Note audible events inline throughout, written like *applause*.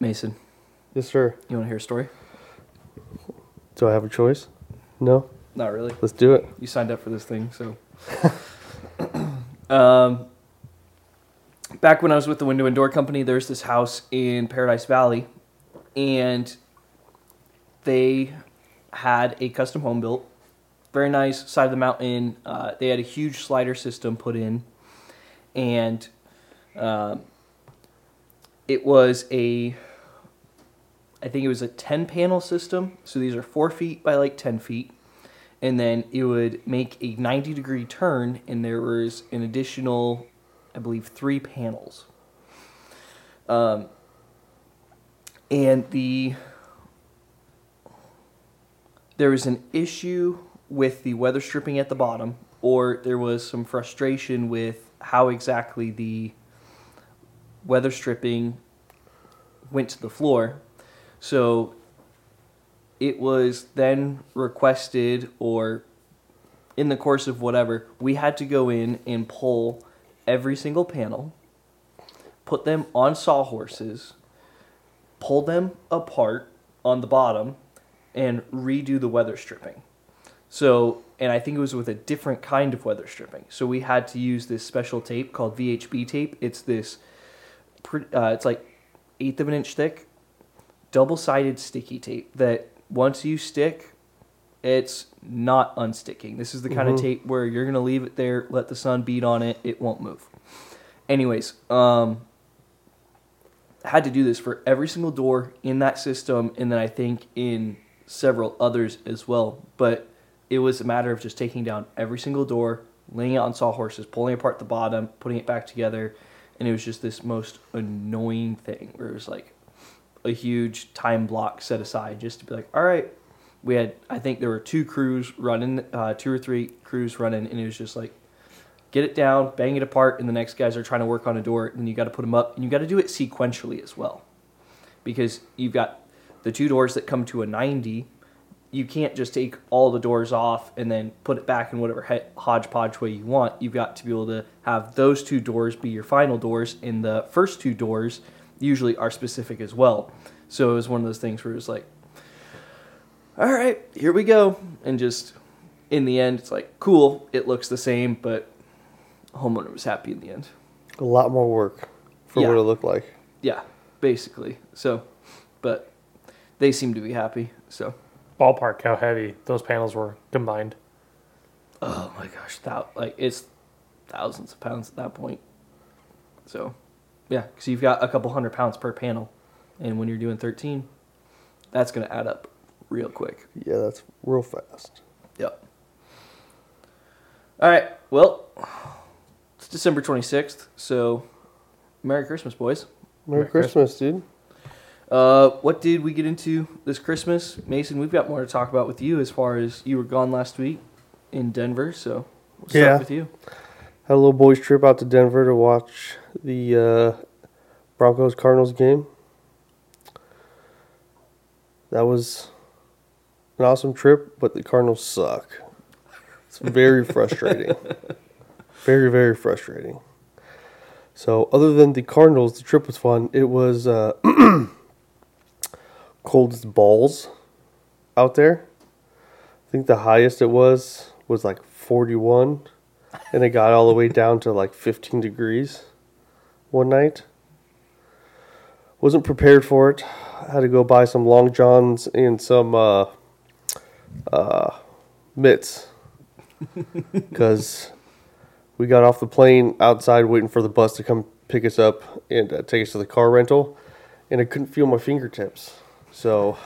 Mason, Yes, sir. you want to hear a story? Do I have a choice? No. Not really. Let's do it. You signed up for this thing, so. *laughs* um, back when I was with the window and door company, there's this house in Paradise Valley, and they had a custom home built. Very nice, side of the mountain. Uh, they had a huge slider system put in, and um, it was a, I think it was a 10 panel system. So these are four feet by like 10 feet. And then it would make a 90 degree turn and there was an additional i believe three panels. Um, and the there was an issue with the weather stripping at the bottom or there was some frustration with how exactly the weather stripping went to the floor so it was then requested or in the course of whatever we had to go in and pull every single panel put them on sawhorses pull them apart on the bottom and redo the weather stripping. So and i think it was with a different kind of weather stripping. So we had to use this special tape called vhb tape. It's this uh, it's like eighth of an inch thick double-sided sticky tape that once you stick, it's not unsticking. This is the kind Mhm. of tape where you're gonna leave it there, let the sun beat on it, it won't move. Anyways, um, had to do this for every single door in that system, and then I think in several others as well. But it was a matter of just taking down every single door, laying it on sawhorses, pulling apart the bottom, putting it back together, and it was just this most annoying thing where it was like a huge time block set aside just to be like, all right, we had I think there were two crews running, uh, two or three crews running, and it was just like get it down, bang it apart, and the next guys are trying to work on a door, and you got to put them up, and you got to do it sequentially as well, because you've got the two doors that come to a ninety. You can't just take all the doors off and then put it back in whatever he- hodgepodge way you want. You've got to be able to have those two doors be your final doors, and the first two doors usually are specific as well. So it was one of those things where it was like, all right, here we go. And just in the end, it's like, cool, it looks the same, but homeowner was happy in the end. A lot more work for Yeah. what it looked like. Yeah, basically. So, but they seem to be happy. So, Ballpark, how heavy those panels were combined. oh my gosh, that like it's thousands of pounds at that point. So, yeah, because you've got a couple hundred pounds per panel, and when you're doing 13, that's gonna add up real quick. Yeah, that's real fast. Yep. All right. Well, it's December 26th, so Merry Christmas, boys. Merry Merry Christmas, dude. Uh, what did we get into this Christmas? Mason, we've got more to talk about with you as far as you were gone last week in Denver, so we'll start Yeah. with you. Had a little boys trip out to Denver to watch the uh, Broncos Cardinals game. That was an awesome trip, but the Cardinals suck. It's very frustrating. *laughs* Very, very frustrating. So, other than the Cardinals, the trip was fun. It was uh, *clears throat* cold as balls out there. I think the highest it was was like 41 and it got all the way down to like 15 degrees one night. Wasn't prepared for it. Had to go buy some long johns and some uh, uh, mitts *laughs* because we got off the plane outside waiting for the bus to come pick us up and uh, take us to the car rental, and I couldn't feel my fingertips. So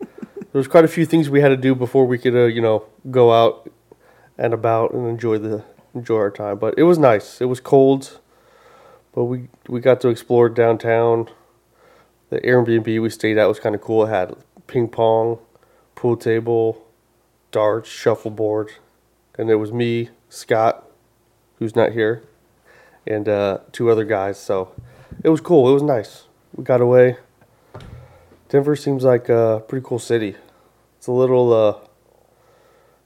there was quite a few things we had to do before we could, uh, you know, go out and about and enjoy the enjoy our time. But it was nice. It was cold, but we we got to explore downtown. The Airbnb we stayed at was kind of cool. It had ping pong, pool table, darts, shuffleboard, and it was me, Scott, who's not here, and uh, two other guys. So it was cool. It was nice. We got away. Denver seems like a pretty cool city. It's a little uh,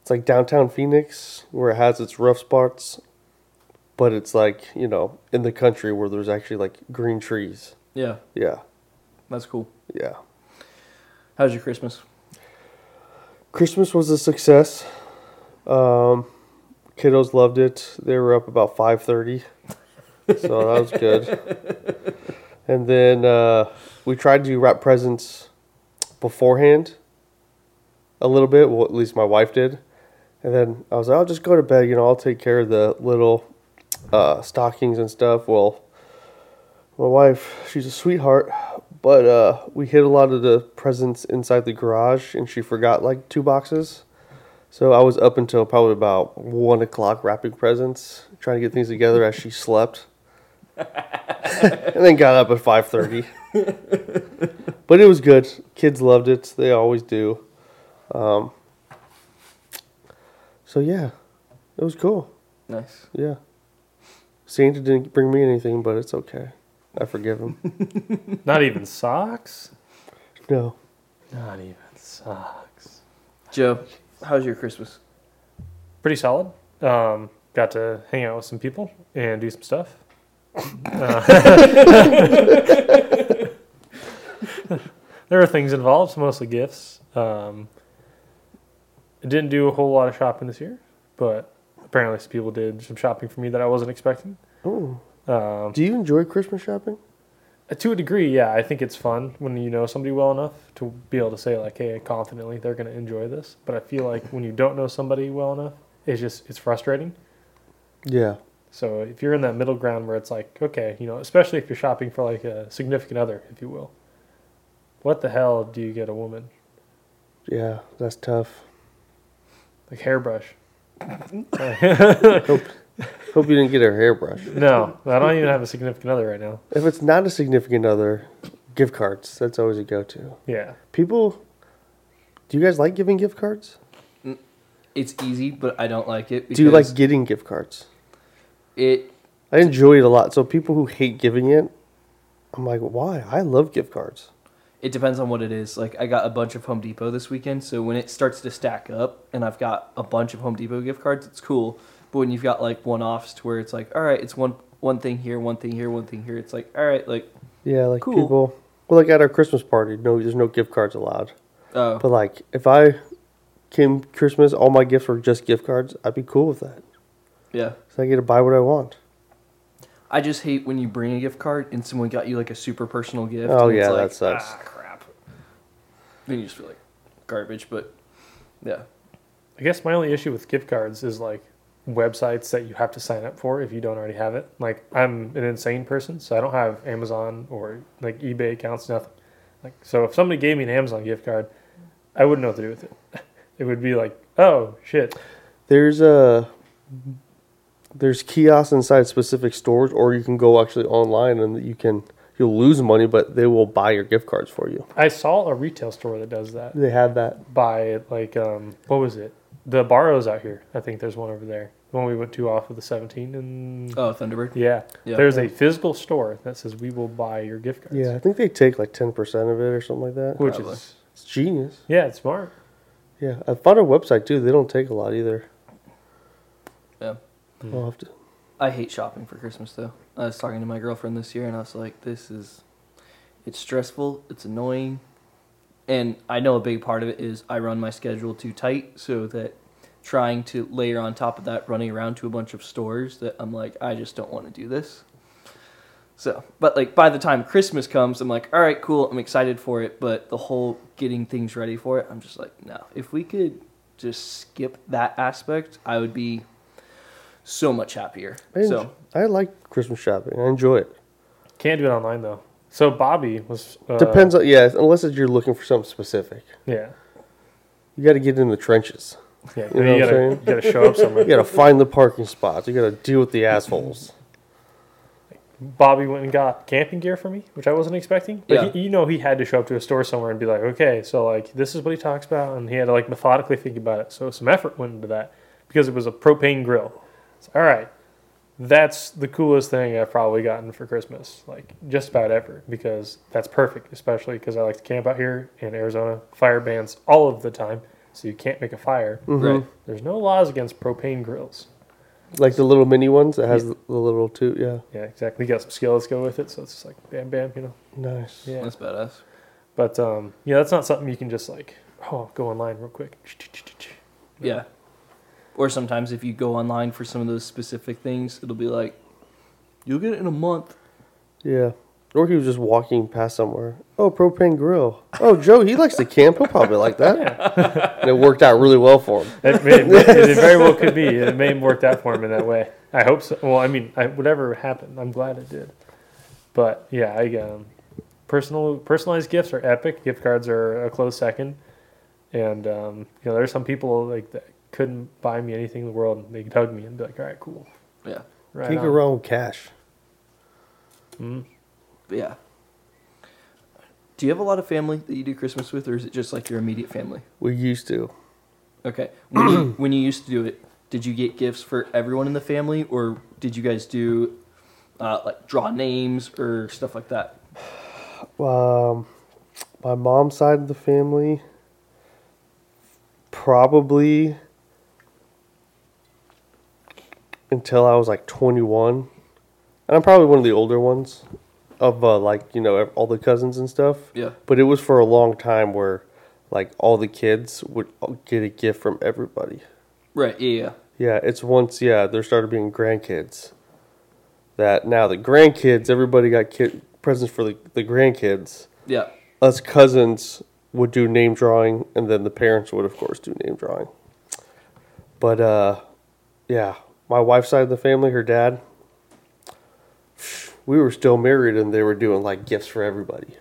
it's like downtown Phoenix where it has its rough spots, but it's like, you know, in the country where there's actually like green trees. Yeah. Yeah. That's cool. Yeah. How's your Christmas? Christmas was a success. Um, kiddos loved it. They were up about five thirty, *laughs* so that was good. And then uh, we tried to wrap presents beforehand, a little bit. Well, at least my wife did. And then I was like, I'll just go to bed. You know, I'll take care of the little uh, stockings and stuff. Well, my wife, she's a sweetheart, but uh, we hid a lot of the presents inside the garage, and she forgot like two boxes. So I was up until probably about one o'clock wrapping presents, trying to get things together as she slept, *laughs* and then got up at five thirty. but it was good. Kids loved it. They always do. Um, so yeah, it was cool. Nice. Yeah. Santa didn't bring me anything, but it's okay. I forgive him. *laughs* Not even socks. No. Not even socks. Joe, how's your Christmas? Pretty solid. Um, got to hang out with some people and do some stuff. *laughs* Uh, *laughs* there were things involved, mostly gifts. Um, I didn't do a whole lot of shopping this year, but apparently some people did some shopping for me that I wasn't expecting. Oh. Um, Do you enjoy Christmas shopping? to a degree, yeah, I think it's fun when you know somebody well enough to be able to say like, "Hey, confidently, they're going to enjoy this." But I feel like when you don't know somebody well enough, it's just it's frustrating. Yeah. So if you're in that middle ground where it's like, okay, you know, especially if you're shopping for like a significant other, if you will, what the hell do you get a woman? Yeah, that's tough. Like hairbrush? Hope you didn't get her hairbrush. no, I don't even have a significant other right now. If it's not a significant other, gift cards. That's always a go to. Yeah, People, do you guys like giving gift cards? Mm, it's easy, but I don't like it. Do you like getting gift cards? it? I enjoy it a lot. So people who hate giving it, I'm like, why? I love gift cards. It depends on what it is. Like I got a bunch of Home Depot this weekend, so when it starts to stack up, and I've got a bunch of Home Depot gift cards, it's cool. But when you've got like one-offs to where it's like, all right, it's one one thing here, one thing here, one thing here, it's like, all right, like, Yeah, like Cool. people. Well, like at our Christmas party, no, there's no gift cards allowed. oh, But like, if I came Christmas, all my gifts were just gift cards. I'd be cool with that. yeah. So I get to buy what I want. I just hate when you bring a gift card and someone got you like a super personal gift. Oh, and it's yeah, like, that sucks. Ah, crap. Then you just feel like garbage, but yeah. I guess my only issue with gift cards is like websites that you have to sign up for if you don't already have it. Like I'm an insane person, so I don't have Amazon or like eBay accounts, nothing. Like so, if somebody gave me an Amazon gift card, I wouldn't know what to do with it. *laughs* It would be like, oh shit, There's a there's kiosks inside specific stores, or you can go actually online and you can you'll lose money, but they will buy your gift cards for you. I saw a retail store that does that. They have that. By like, um, what was it? The Barrows out here. I think there's one over there. The one we went to off of the 17 and Oh, Thunderbird. yeah, Yeah. there's a physical store that says we will buy your gift cards. Yeah, I think they take like ten percent of it or something like that. which Probably. is It's genius. yeah, it's smart. Yeah, I found a website too. They don't take a lot either. Mm. Yeah. I'll have to. I hate shopping for Christmas though. I was talking to my girlfriend this year and I was like, this is it's stressful, it's annoying. And I know a big part of it is I run my schedule too tight so that trying to layer on top of that running around to a bunch of stores that I'm like, I just don't want to do this. So, but like by the time Christmas comes, I'm like, all right, cool, I'm excited for it. But the whole getting things ready for it, I'm just like, no. If we could just skip that aspect, I would be so much happier. I, enj- So, I like Christmas shopping. I enjoy it. Can't do it online though. So Bobby was uh, Depends on yeah, unless it's you're looking for something specific. Yeah, You got to get in the trenches. yeah. You You, know what gotta you gotta show up somewhere. You got to find the parking spots. You got to deal with the assholes. Bobby went and got camping gear for me, which I wasn't expecting. But Yeah. he, you know, he had to show up to a store somewhere and be like, okay, so like this is what he talks about, and he had to like methodically think about it. So some effort went into that because it was a propane grill. So, all right, that's the coolest thing I've probably gotten for Christmas, like just about ever, because that's perfect, especially because I like to camp out here in Arizona. Fire bans all of the time, so you can't make a fire. Mhm. right. There's no laws against propane grills. Like the little mini ones that has the little two. Yeah, Yeah, exactly. You got some skills go with it, so it's just like bam, bam, you know. nice. Yeah. That's badass. But um, yeah, that's not something you can just like, oh, go online real quick. Yeah. Or sometimes if you go online for some of those specific things, it'll be like, you'll get it in a month. Yeah. Or he was just walking past somewhere. Oh, propane grill. Oh, Joe, he likes to camp. He'll probably like that. Yeah, *laughs* And it worked out really well for him. it, may, it *laughs* very well could be. It may have worked out for him in that way. I hope so. Well, I mean, I, whatever happened, I'm glad it did. But yeah, I um, personal personalized gifts are epic. Gift cards are a close second. And um, you know, there's some people like that couldn't buy me anything in the world. And they could hug me and be like, "All right, cool." Yeah. Right. Can't go on. wrong with cash. Mhm. Yeah. Do you have a lot of family that you do Christmas with, or is it just like your immediate family? We used to. Okay. When you, *clears throat* when you used to do it, did you get gifts for everyone in the family, or did you guys do uh, like draw names or stuff like that? Um, my mom's side of the family, probably until I was like 21. And I'm probably one of the older ones of uh, like, you know, all the cousins and stuff. Yeah. But it was for a long time where like all the kids would get a gift from everybody. Right. Yeah. Yeah. Yeah, it's once yeah there started being grandkids. That now the grandkids, everybody got kid presents for the the grandkids. Yeah. Us cousins would do name drawing, and then the parents would of course do name drawing. But uh, yeah, my wife's side of the family, her dad, we were still married, and they were doing like gifts for everybody,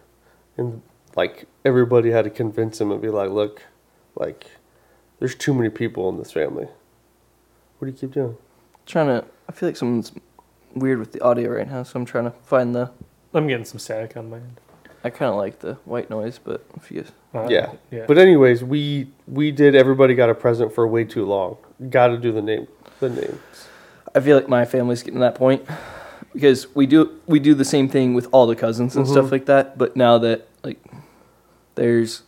and like everybody had to convince him and be like, look, like there's too many people in this family. What do you keep doing? Trying to. I feel like something's weird with the audio right now, so I'm trying to find the. I'm getting some static on my end. I kind of like the white noise, but if you Uh, yeah. yeah. But anyways, we we did. Everybody got a present for way too long. Got to do the name. The names. I feel like my family's getting to that point because we do we do the same thing with all the cousins and stuff Mhm. like that. But now that like there's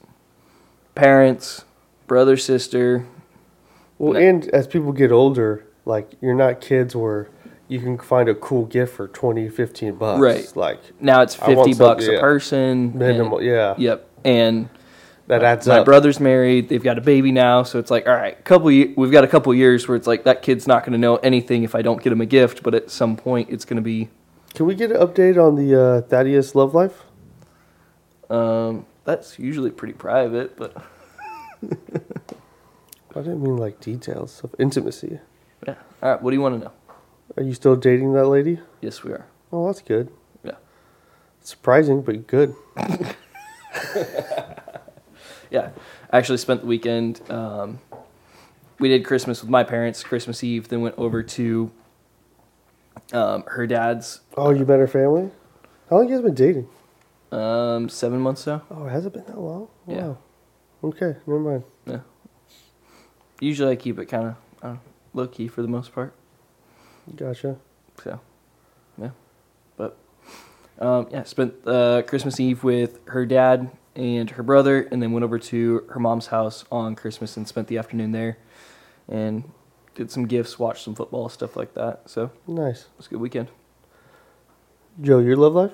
parents, brother, sister, Well, No. and as people get older, like you're not kids where you can find a cool gift for 20, 15 bucks. Right. Like now it's fifty some- bucks yeah. a person. minimal. and- yeah. Yep, and That adds my up. brother's married. They've got a baby now, so it's like, all right, couple. Ye- we've got a couple years where it's like that kid's not going to know anything if I don't get him a gift. But at some point, it's going to be. Can we get an update on the uh, Thaddeus love life? Um, that's usually pretty private, but *laughs* I didn't mean like details of intimacy. yeah. All right, what do you want to know? Are you still dating that lady? Yes, we are. Oh, that's good. Yeah. Surprising, but good. *laughs* Yeah, I actually spent the weekend. Um, we did Christmas with my parents, Christmas Eve, then went over to um, her dad's Oh, you met her family? How long you guys been dating? um, seven months now. Oh, has it been that long? Yeah. Okay, never mind. Yeah. Usually I keep it kind of uh, low key for the most part. Gotcha. So, yeah. But, um, yeah, spent uh, Christmas Eve with her dad and her brother, and then went over to her mom's house on Christmas and spent the afternoon there and did some gifts, watched some football, stuff like that. So, Nice. it Nice. was a good weekend. Joe, your love life?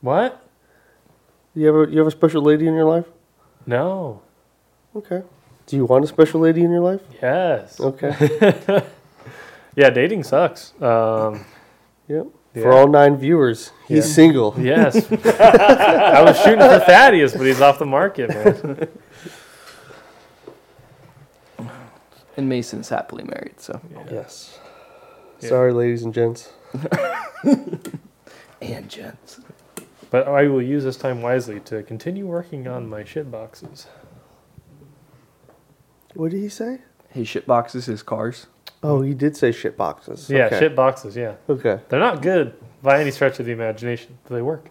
What? You have a you have a special lady in your life? No. Okay. Do you want a special lady in your life? Yes. Okay. *laughs* Yeah, dating sucks. Um, *laughs* yep. Yeah. For all nine viewers, he's Yeah. single. yes. *laughs* I was shooting for Thaddeus, but he's off the market, man. *laughs* And Mason's happily married, so. Yes. Yeah. Sorry, ladies and gents. *laughs* And gents. But I will use this time wisely to continue working on my shit boxes. What did he say? His shit boxes, his cars. Oh, he did say shit boxes. Yeah, okay. shit boxes, yeah. Okay. They're not good by any stretch of the imagination, but they work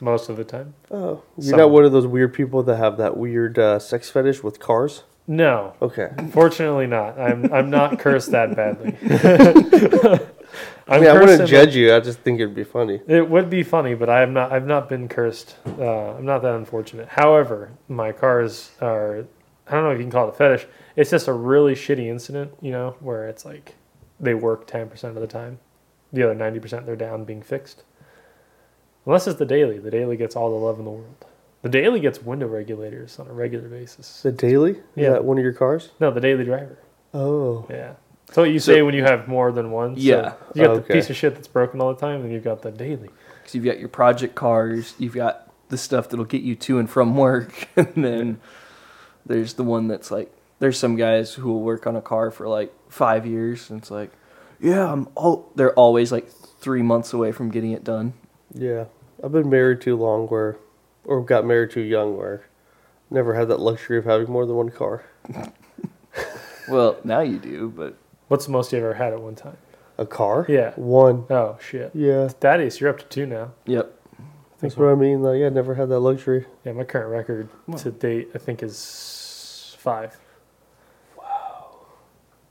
most of the time. Oh, you're Some. not one of those weird people that have that weird uh, sex fetish with cars. No, Okay. fortunately not. I'm I'm not *laughs* cursed that badly. *laughs* *laughs* I I'm mean, I wouldn't judge you. I just think it'd be funny. It would be funny, but I have not. I've not been cursed. Uh, I'm not that unfortunate. However, my cars are. I don't know if you can call it a fetish. It's just a really shitty incident, you know, where it's like they work ten percent of the time. The other ninety percent they're down being fixed. Unless it's the daily. The daily gets all the love in the world. The daily gets window regulators on a regular basis. The daily? Is Yeah. that one of your cars? No, the daily driver. Oh. Yeah. So what you So- say when you have more than one. So Yeah. you got Oh, the piece of shit that's broken all the time, and you've got the daily. Because you've got your project cars, you've got the stuff that'll get you to and from work, *laughs* and then there's the one that's like, there's some guys who will work on a car for like five years, and it's like, yeah, I'm all. They're always like three months away from getting it done. Yeah. I've been married too long where, or got married too young where never had that luxury of having more than one car. *laughs* Well, now you do, but What's the most you ever had at one time? A car? Yeah. One. Oh shit. Yeah. Thaddeus, you're up to two now. yep. That's what I mean. Like, yeah, never had that luxury. Yeah, my current record to date, I think, is five.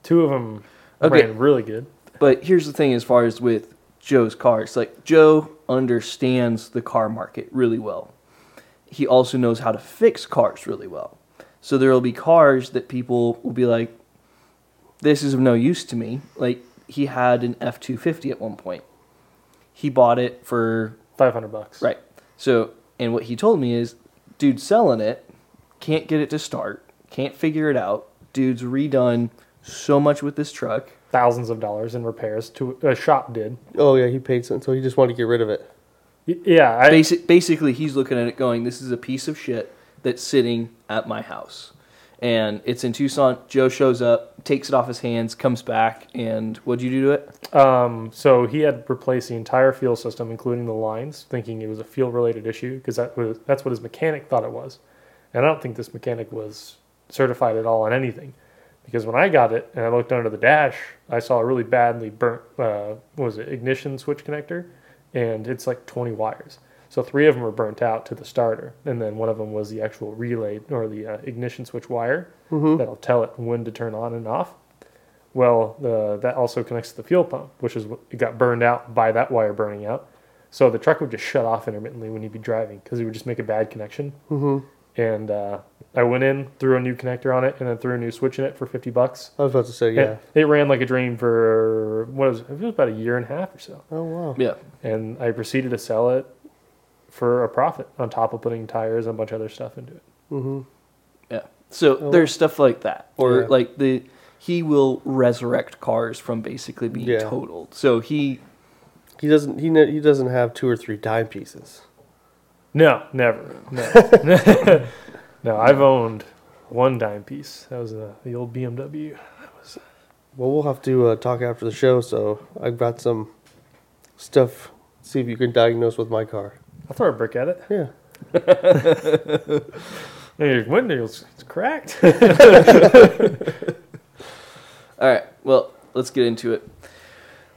Two of them Okay. ran really good. But here's the thing as far as with Joe's cars. Like Joe understands the car market really well. He also knows how to fix cars really well. So there will be cars that people will be like this is of no use to me. Like he had an F250 at one point. He bought it for Five hundred bucks. right. So and what he told me is dude selling it, can't get it to start, can't figure it out. Dude's redone so much with this truck. Thousands of dollars in repairs. To a shop did. Oh, yeah, he paid something, so he just wanted to get rid of it. Y- Yeah, I, Basic, basically, he's looking at it going, "This is a piece of shit that's sitting at my house," and it's in Tucson. Joe shows up, takes it off his hands, comes back, and what'd you do to it? Um, so he had replaced the entire fuel system, including the lines, thinking it was a fuel related issue because that was that's what his mechanic thought it was. And I don't think this mechanic was certified at all on anything, because when I got it and I looked under the dash, I saw a really badly burnt uh, what was it ignition switch connector, and it's like 20 wires. So three of them were burnt out to the starter, and then one of them was the actual relay or the uh, ignition switch wire that'll tell it when to turn on and off. Well, the, that also connects to the fuel pump, which is it got burned out by that wire burning out. So the truck would just shut off intermittently when you'd be driving because it would just make a bad connection. Mm-hmm. And uh, I went in, threw a new connector on it, and then threw a new switch in it for fifty bucks. I was about to say, yeah. It, it ran like a dream for what was it? It was about a year and a half or so. Oh, wow. Yeah, And I proceeded to sell it for a profit on top of putting tires and a bunch of other stuff into it. Mm-hmm. yeah. So Oh. there's stuff like that, or Yeah. like the he will resurrect cars from basically being Yeah. totaled. So he He doesn't. He ne- he doesn't have two or three dime pieces. No, never. No, *laughs* no. I've owned one dime piece. That was uh, the old BMW. Was... Well, we'll have to uh, talk after the show. So I've got some stuff. See if you can diagnose with my car. I'll throw a brick at it. Yeah. *laughs* Hey, Your window's it's cracked. *laughs* All right, well, let's get into it.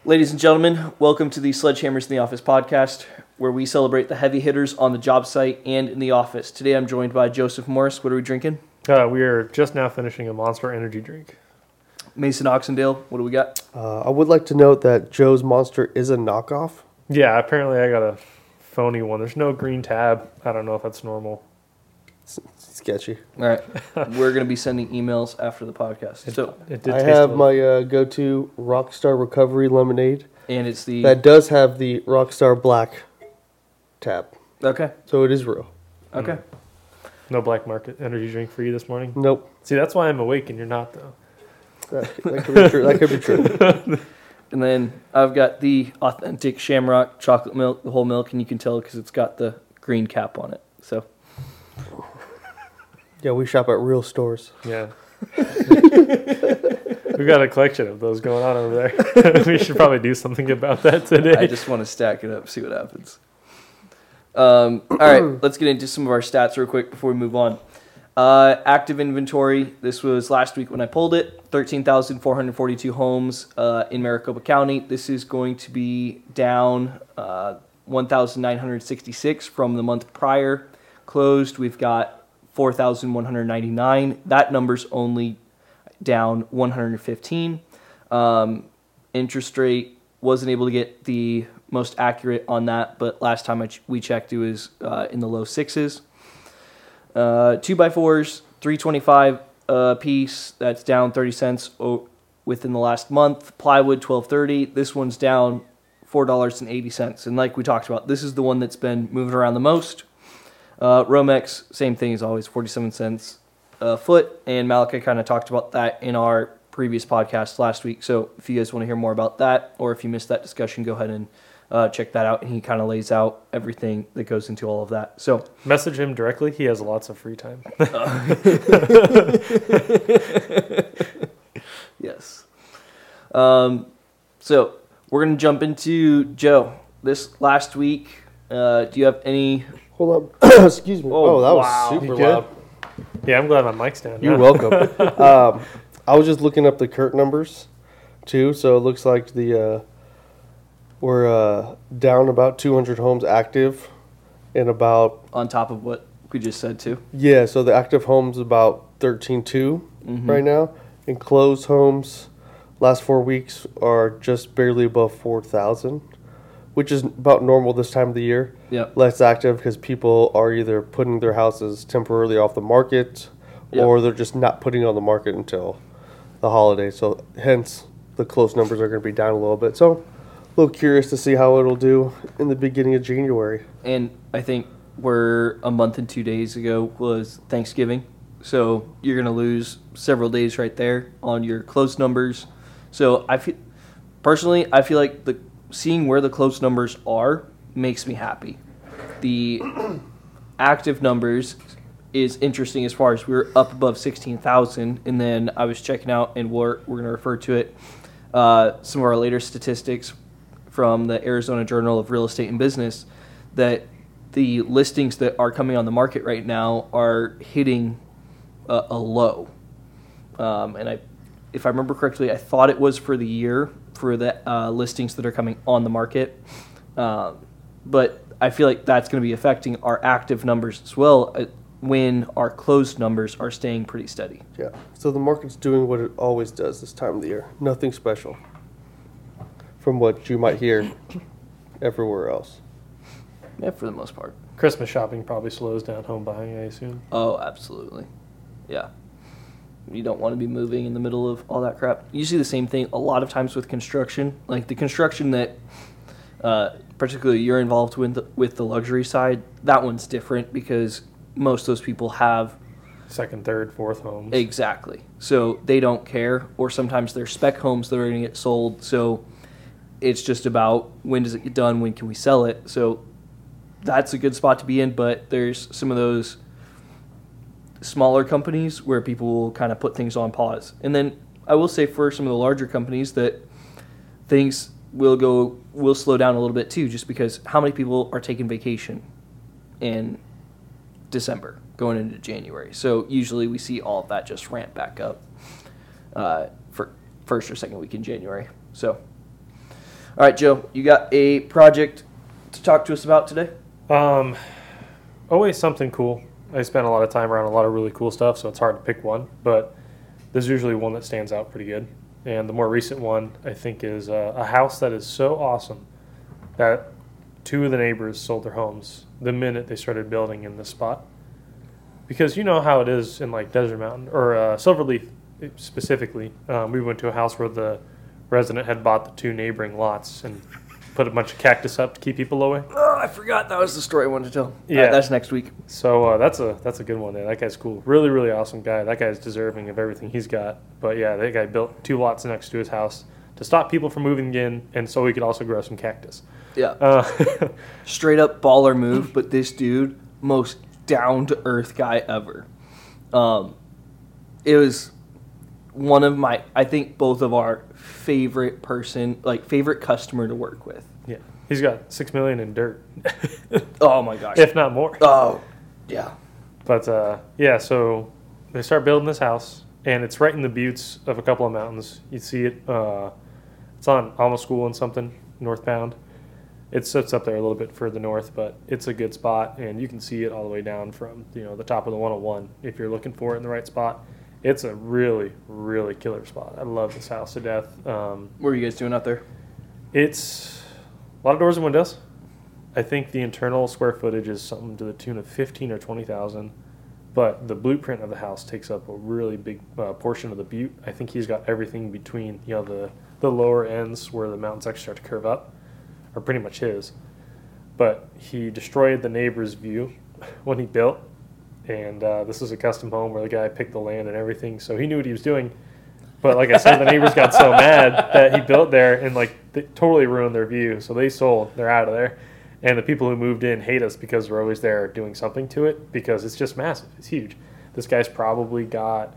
Ladies and gentlemen, welcome to the Sledgehammers in the Office podcast, where we celebrate the heavy hitters on the job site and in the office. Today I'm joined by Joseph Morris. What are we drinking? uh, we are just now finishing a Monster Energy drink. Mason Oxendale. What do we got? Uh, I would like to note that Joe's Monster is a knockoff. Yeah, apparently I got a phony one. There's no green tab. I don't know if that's normal. Sketchy. All right, *laughs* we're going to be sending emails after the podcast. So, It did I have my uh, go-to Rockstar Recovery Lemonade and it's the that does have the Rockstar Black tab, okay, so it is real. okay. no black market energy drink for you this morning. Nope. See, that's why I'm awake and you're not though. That, that could be true. That could be true. *laughs* And then I've got the authentic Shamrock chocolate milk, the whole milk, and you can tell because it's got the green cap on it. So, Yeah, we shop at real stores. Yeah. *laughs* We've got a collection of those going on over there. *laughs* we should probably do something about that today. I just want to stack it up, see what happens. Um, *clears throat* all right, let's get into some of our stats real quick before we move on. Uh, active inventory. This was last week when I pulled it. Thirteen thousand four hundred forty-two homes uh, in Maricopa County. This is going to be down uh, one thousand nine hundred sixty-six from the month prior. Closed. We've got four thousand one hundred ninety-nine. That number's only down one hundred fifteen. Um, interest rate wasn't able to get the most accurate on that, but last time ch- we checked, it was uh, in the low sixes. Uh, two by fours, three twenty-five a piece. That's down thirty cents o- within the last month. Plywood twelve thirty. This one's down four dollars and like we talked about, this is the one that's been moving around the most. Uh, Romex, same thing as always, forty seven cents a foot. And Malachi kind of talked about that in our previous podcast last week. So if you guys want to hear more about that, or if you missed that discussion, go ahead and uh, check that out. And he kind of lays out everything that goes into all of that. So Message him directly. He has lots of free time. *laughs* *laughs* Yes. Um, so we're gonna jump into Joe. This last week, uh, do you have any? Hold up. *coughs* Excuse me. Oh, Oh, that wow. was super loud. yeah, I'm glad my mic's down. You're now. welcome. *laughs* um, I was just looking up the Kurt numbers, too. So it looks like the uh, we're uh, down about 200 homes active, and about On top of what we just said too. yeah. So the active homes about 13.2 Mm-hmm. right now, and closed homes last four weeks are just barely above 4,000, which is about normal this time of the year. Yep. less active because people are either putting their houses temporarily off the market Yep. or they're just not putting it on the market until the holiday. So hence the close numbers are going to be down a little bit. So little curious to see how it'll do in the beginning of January. And I think we're a month and two days ago was Thanksgiving, so you're gonna lose several days right there on your close numbers. So I feel personally, I feel like the seeing where the close numbers are makes me happy. The *clears throat* active numbers is interesting as far as we're up above 16,000 and then I was checking out and we're, we're going to refer to it uh, some of our later statistics from the Arizona Journal of Real Estate and Business that the listings that are coming on the market right now are hitting a, a low um, and I if I remember correctly I thought it was for the year for the uh, listings that are coming on the market um, but I feel like that's going to be affecting our active numbers as well uh, when our closed numbers are staying pretty steady. Yeah. So the market's doing what it always does this time of the year. Nothing special from what you might hear *coughs* everywhere else. Yeah, for the most part. Christmas shopping probably slows down home buying, I assume. Oh, absolutely. Yeah. You don't want to be moving in the middle of all that crap. You see the same thing a lot of times with construction. Like the construction that, uh, particularly you're involved with the, with the luxury side, that one's different because most of those people have Second, third, fourth homes. Exactly. So they don't care, or sometimes they're spec homes that are going to get sold. So it's just about when does it get done, when can we sell it. So that's a good spot to be in. But there's some of those smaller companies where people will kind of put things on pause. And then I will say for some of the larger companies that things will go will slow down a little bit too, just because how many people are taking vacation in December going into January. So usually we see all of that just ramp back up uh, for first or second week in January. So, all right, Joe, you got a project to talk to us about today? Um, always something cool. I spend a lot of time around a lot of really cool stuff, so it's hard to pick one. But there's usually one that stands out pretty good. And the more recent one, I think, is uh, a house that is so awesome that two of the neighbors sold their homes the minute they started building in this spot. Because you know how it is in like Desert Mountain or uh, Silverleaf specifically. Um, we went to a house where the resident had bought the two neighboring lots and put a bunch of cactus up to keep people away. Oh, I forgot that was the story I wanted to tell. Yeah. that's next week. So uh, that's a that's a good one. There. That guy's cool. Really, really awesome guy. That guy's deserving of everything he's got. But yeah, that guy built two lots next to his house to stop people from moving in, and so he could also grow some cactus. Yeah, Uh, *laughs* straight up baller move, but this dude, most down to earth guy ever. Um, it was one of my, I think both of our favorite person, like favorite customer to work with. yeah, he's got six million in dirt, *laughs* Oh my gosh. if not more. oh, yeah. But uh, yeah, so they start building this house, and it's right in the buttes of a couple of mountains. You see it. Uh, it's on Alma School and something northbound. It sits up there a little bit further north, but it's a good spot, and you can see it all the way down from you know the top of the 101 if you're looking for it in the right spot. It's a really, really killer spot. I love this house to death. Um, What are you guys doing out there? it's a lot of doors and windows. I think the internal square footage is something to the tune of fifteen or twenty thousand. but the blueprint of the house takes up a really big uh, portion of the butte. I think he's got everything between you know the the lower ends where the mountains actually start to curve up, are pretty much his. But he destroyed the neighbor's view *laughs* when he built, and uh, this is a custom home where the guy picked the land and everything, so he knew what he was doing. But like I said, the neighbors got so mad that he built there and like totally ruined their view. So they sold. They're out of there. And the people who moved in hate us because we're always there doing something to it because it's just massive. It's huge. This guy's probably got,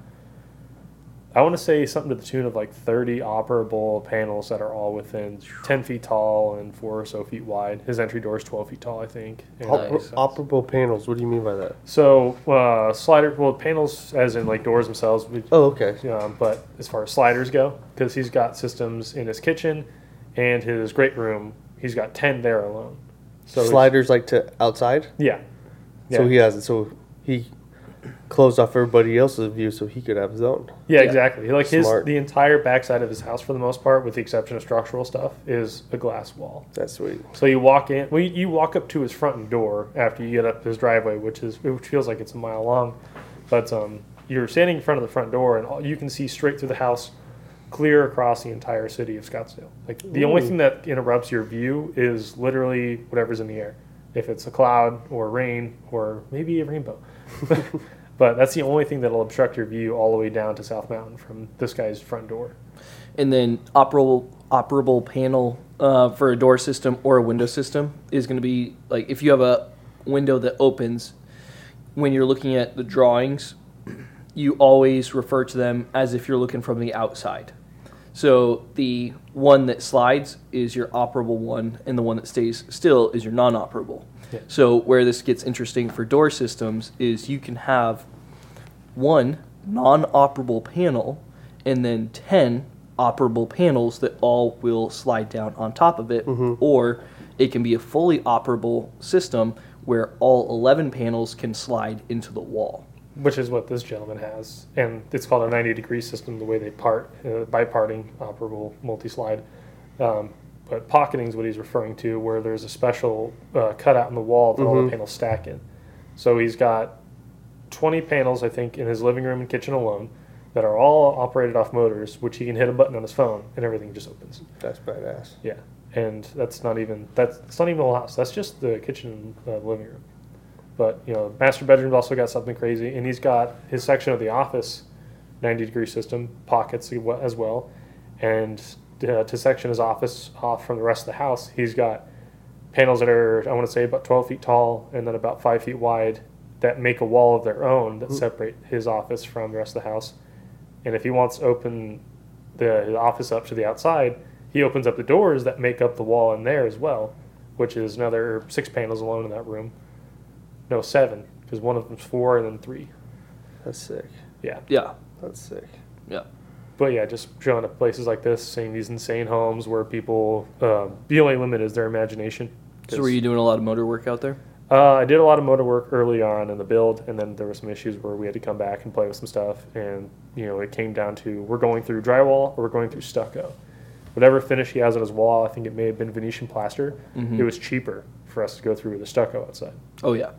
I want to say something to the tune of like 30 operable panels that are all within 10 feet tall and four or so feet wide. His entry door is 12 feet tall, I think. And Nice. operable panels. What do you mean by that? So uh, slider, well, panels as in like doors themselves. we- Oh, okay. um, but as far as sliders go, because he's got systems in his kitchen and his great room, he's got 10 there alone. So Sliders like to outside. Yeah. So he has it. So he closed off everybody else's view so he could have his own. Yeah, Yeah. exactly. Like his Smart. the entire backside of his house, for the most part, with the exception of structural stuff, is a glass wall. That's sweet. So you walk in. Well, you, you walk up to his front door after you get up his driveway, which is which feels like it's a mile long, but um, you're standing in front of the front door, and all, you can see straight through the house, clear across the entire city of Scottsdale. Like the only thing that interrupts your view is literally whatever's in the air. If it's a cloud or rain or maybe a rainbow. *laughs* but that's the only thing that'll obstruct your view all the way down to South Mountain from this guy's front door. And then operable operable panel uh, for a door system or a window system is going to be like if you have a window that opens when you're looking at the drawings, you always refer to them as if you're looking from the outside. So the one that slides is your operable one, and the one that stays still is your non-operable. Yeah. So where this gets interesting for door systems is you can have one non-operable panel and then 10 operable panels that all will slide down on top of it or it can be a fully operable system where all 11 panels can slide into the wall which is what this gentleman has, and it's called a 90 degree system. The way they part uh, by parting operable multi slide, um, but pocketing is what he's referring to, where there's a special uh, cutout in the wall that all the Mhm. panels stack in. So he's got 20 panels, I think, in his living room and kitchen alone, that are all operated off motors, which he can hit a button on his phone and everything just opens. That's badass. Yeah, and that's not even that's it's not even whole house. That's just the kitchen and uh, living room. But you know, master bedroom's also got something crazy, and he's got his section of the office, ninety degree system pockets as well, and uh, to section his office off from the rest of the house, he's got panels that are I want to say about twelve feet tall and then about five feet wide that make a wall of their own that separate his office from the rest of the house. And if he wants to open the, the office up to the outside, he opens up the doors that make up the wall in there as well, which is another six panels alone in that room. No, seven, because one of them's four and then three. That's sick. Yeah. yeah That's sick. yeah But yeah, just showing up places like this, seeing these insane homes where people, um, the only limit is their imagination. so were you doing a lot of motor work out there Uh, I did a lot of motor work early on in the build, and then there were some issues where we had to come back and play with some stuff. And you know, it came down to we're going through drywall or we're going through stucco. Whatever finish he has on his wall, I think it may have been Venetian plaster. Mhm. It was cheaper for us to go through the stucco outside. Oh yeah.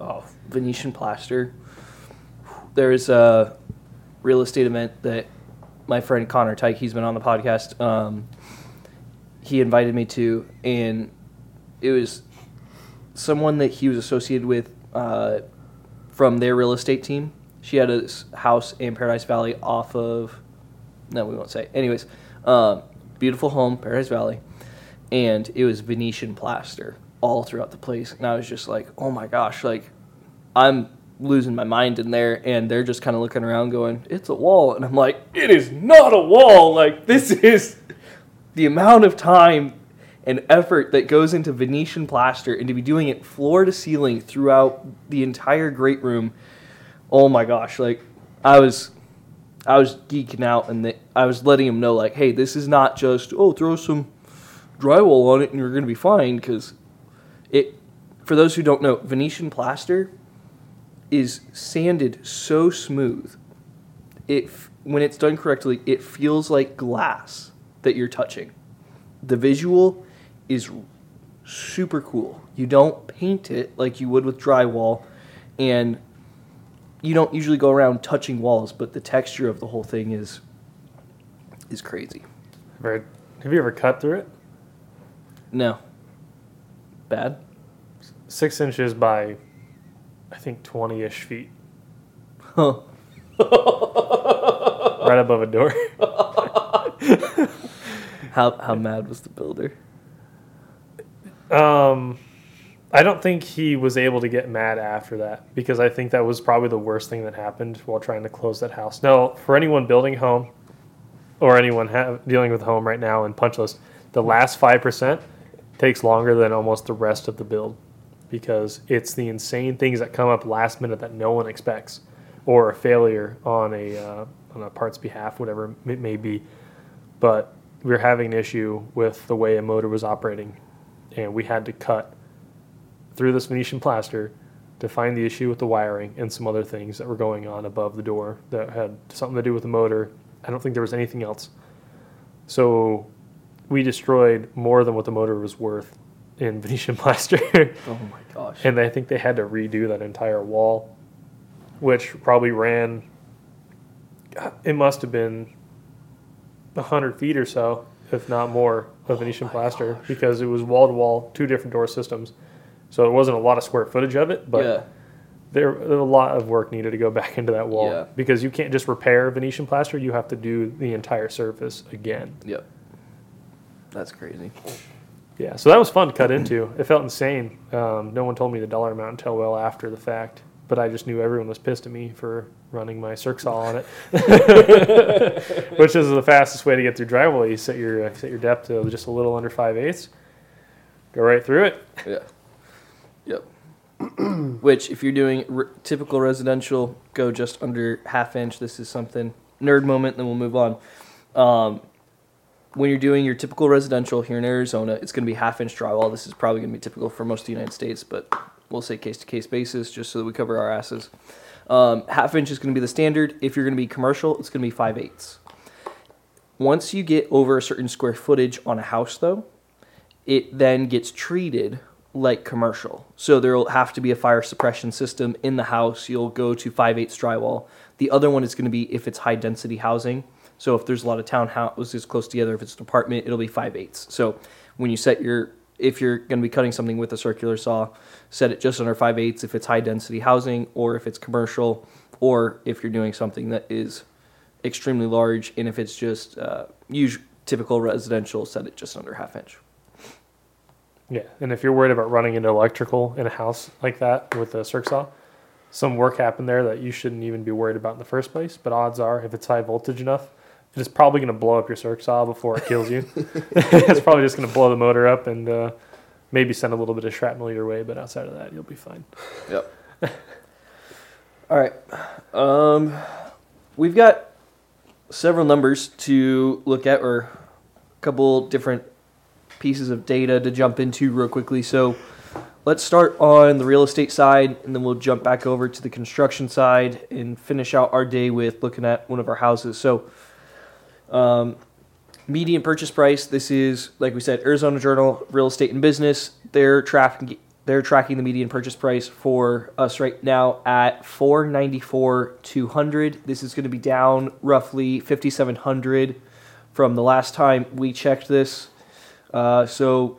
Oh, Venetian plaster. There is a real estate event that my friend Connor Tyke, he's been on the podcast. Um, he invited me to, and it was someone that he was associated with uh, from their real estate team. She had a house in Paradise Valley off of. No, we won't say. Anyways, um, beautiful home, Paradise Valley, and it was Venetian plaster all throughout the place. And I was just like, oh my gosh, like I'm losing my mind in there. And they're just kind of looking around, going, it's a wall. And I'm like, it is not a wall. Like this is the amount of time and effort that goes into Venetian plaster and to be doing it floor to ceiling throughout the entire great room. Oh my gosh, like I was I was geeking out and the, I was letting him know like, hey, this is not just oh throw some drywall on it and you're going to be fine cuz it for those who don't know, Venetian plaster is sanded so smooth. It when it's done correctly, it feels like glass that you're touching. The visual is super cool. You don't paint it like you would with drywall and you don't usually go around touching walls, but the texture of the whole thing is is crazy. Have you ever cut through it? No. Bad? Six inches by, I think, 20 ish feet. Huh. *laughs* right above a door. *laughs* How how mad was the builder? Um, I don't think he was able to get mad after that because I think that was probably the worst thing that happened while trying to close that house. Now, for anyone building a home or anyone ha- dealing with a home right now in punch list, the last 5% takes longer than almost the rest of the build because it's the insane things that come up last minute that no one expects or a failure on a, uh, on a part's behalf, whatever it may be. But we were having an issue with the way a motor was operating and we had to cut through this Venetian plaster to find the issue with the wiring and some other things that were going on above the door that had something to do with the motor. I don't think there was anything else. So we destroyed more than what the motor was worth in Venetian *laughs* plaster. Oh my gosh. and I think they had to redo that entire wall, which probably ran, uh, it must have been 100 feet or so, if not more, of oh Venetian plaster because it was wall to wall, two different door systems. So it wasn't a lot of square footage of it, but yeah. there a lot of work needed to go *laughs* back into that wall Yeah. because you can't just repair Venetian plaster; you have to do the entire surface again. Yep. That's crazy. Yeah, so that was fun to cut into. It felt insane. Um, no one told me the dollar amount until well after the fact, but I just knew everyone was pissed at me for running my saw on it, *laughs* which is the fastest way to get through drywall. You set your uh, set your depth to just a little under five eighths, go right through it. Yeah. Yep. *clears throat* Which, if you're doing r- typical residential, go just under half inch. This is something nerd moment. Then we'll move on. Um, when you're doing your typical residential here in Arizona, it's going to be half inch drywall. This is probably going to be typical for most of the United States, but we'll say case to case basis just so that we cover our asses. Um, half inch is going to be the standard. If you're going to be commercial, it's going to be five eighths. Once you get over a certain square footage on a house, though, it then gets treated like commercial. So there'll have to be a fire suppression system in the house. You'll go to 5 8 drywall. The other one is going to be if it's high density housing. So if there's a lot of townhouses close together, if it's an apartment, it'll be 5 8 So when you set your, if you're going to be cutting something with a circular saw, set it just under 5 8 if it's high density housing or if it's commercial or if you're doing something that is extremely large and if it's just uh, usual, typical residential, set it just under half inch. Yeah, and if you're worried about running into electrical in a house like that with a circ saw, some work happened there that you shouldn't even be worried about in the first place. But odds are, if it's high voltage enough, it's probably going to blow up your circ saw before it kills you. *laughs* it's probably just going to blow the motor up and uh, maybe send a little bit of shrapnel your way. But outside of that, you'll be fine. Yep. *laughs* All right. Um, we've got several numbers to look at, or a couple different pieces of data to jump into real quickly. So let's start on the real estate side, and then we'll jump back over to the construction side and finish out our day with looking at one of our houses. So, um, median purchase price. This is, like we said, Arizona Journal Real Estate and Business. They're tracking they're tracking the median purchase price for us right now at 494 200 this is going to be down roughly 5700 from the last time we checked this uh, so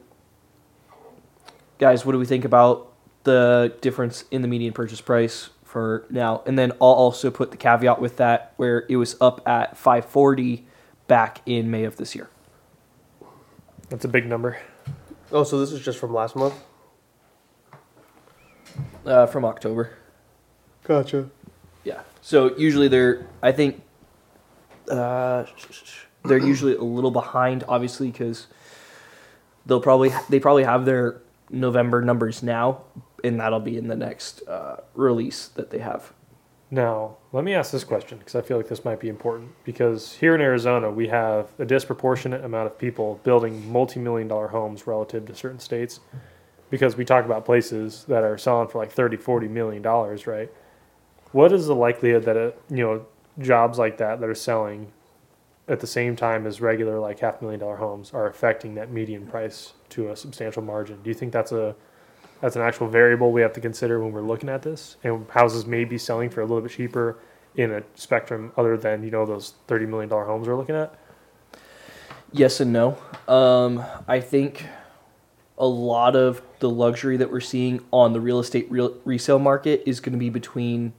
guys what do we think about the difference in the median purchase price for now and then i'll also put the caveat with that where it was up at 540 back in may of this year That's a big number. Oh, so this is just from last month? uh, from october Gotcha. Yeah. So usually they're, I think, uh, they're usually a little behind, obviously, because they'll probably they probably have their November numbers now, and that'll be in the next uh, release that they have. Now, let me ask this question because I feel like this might be important. Because here in Arizona, we have a disproportionate amount of people building multi million dollar homes relative to certain states. Because we talk about places that are selling for like 30, 40 million dollars, right? What is the likelihood that, a, you know, jobs like that that are selling at the same time as regular like half million dollar homes are affecting that median price to a substantial margin? Do you think that's a that's an actual variable we have to consider when we're looking at this. And houses may be selling for a little bit cheaper in a spectrum other than you know those thirty million dollar homes we're looking at. Yes and no. Um, I think a lot of the luxury that we're seeing on the real estate real, resale market is going to be between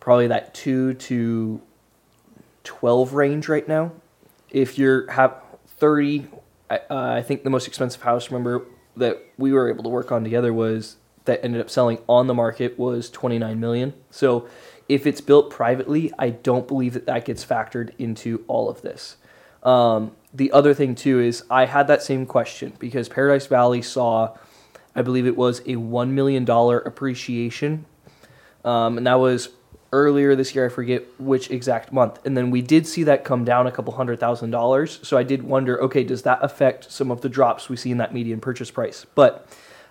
probably that two to twelve range right now. If you're have thirty, I, uh, I think the most expensive house remember that we were able to work on together was that ended up selling on the market was twenty nine million. So if it's built privately, I don't believe that that gets factored into all of this. Um, the other thing too is I had that same question because Paradise Valley saw, I believe it was a one million dollar appreciation, um, and that was earlier this year. I forget which exact month, and then we did see that come down a couple hundred thousand dollars. So I did wonder, okay, does that affect some of the drops we see in that median purchase price? But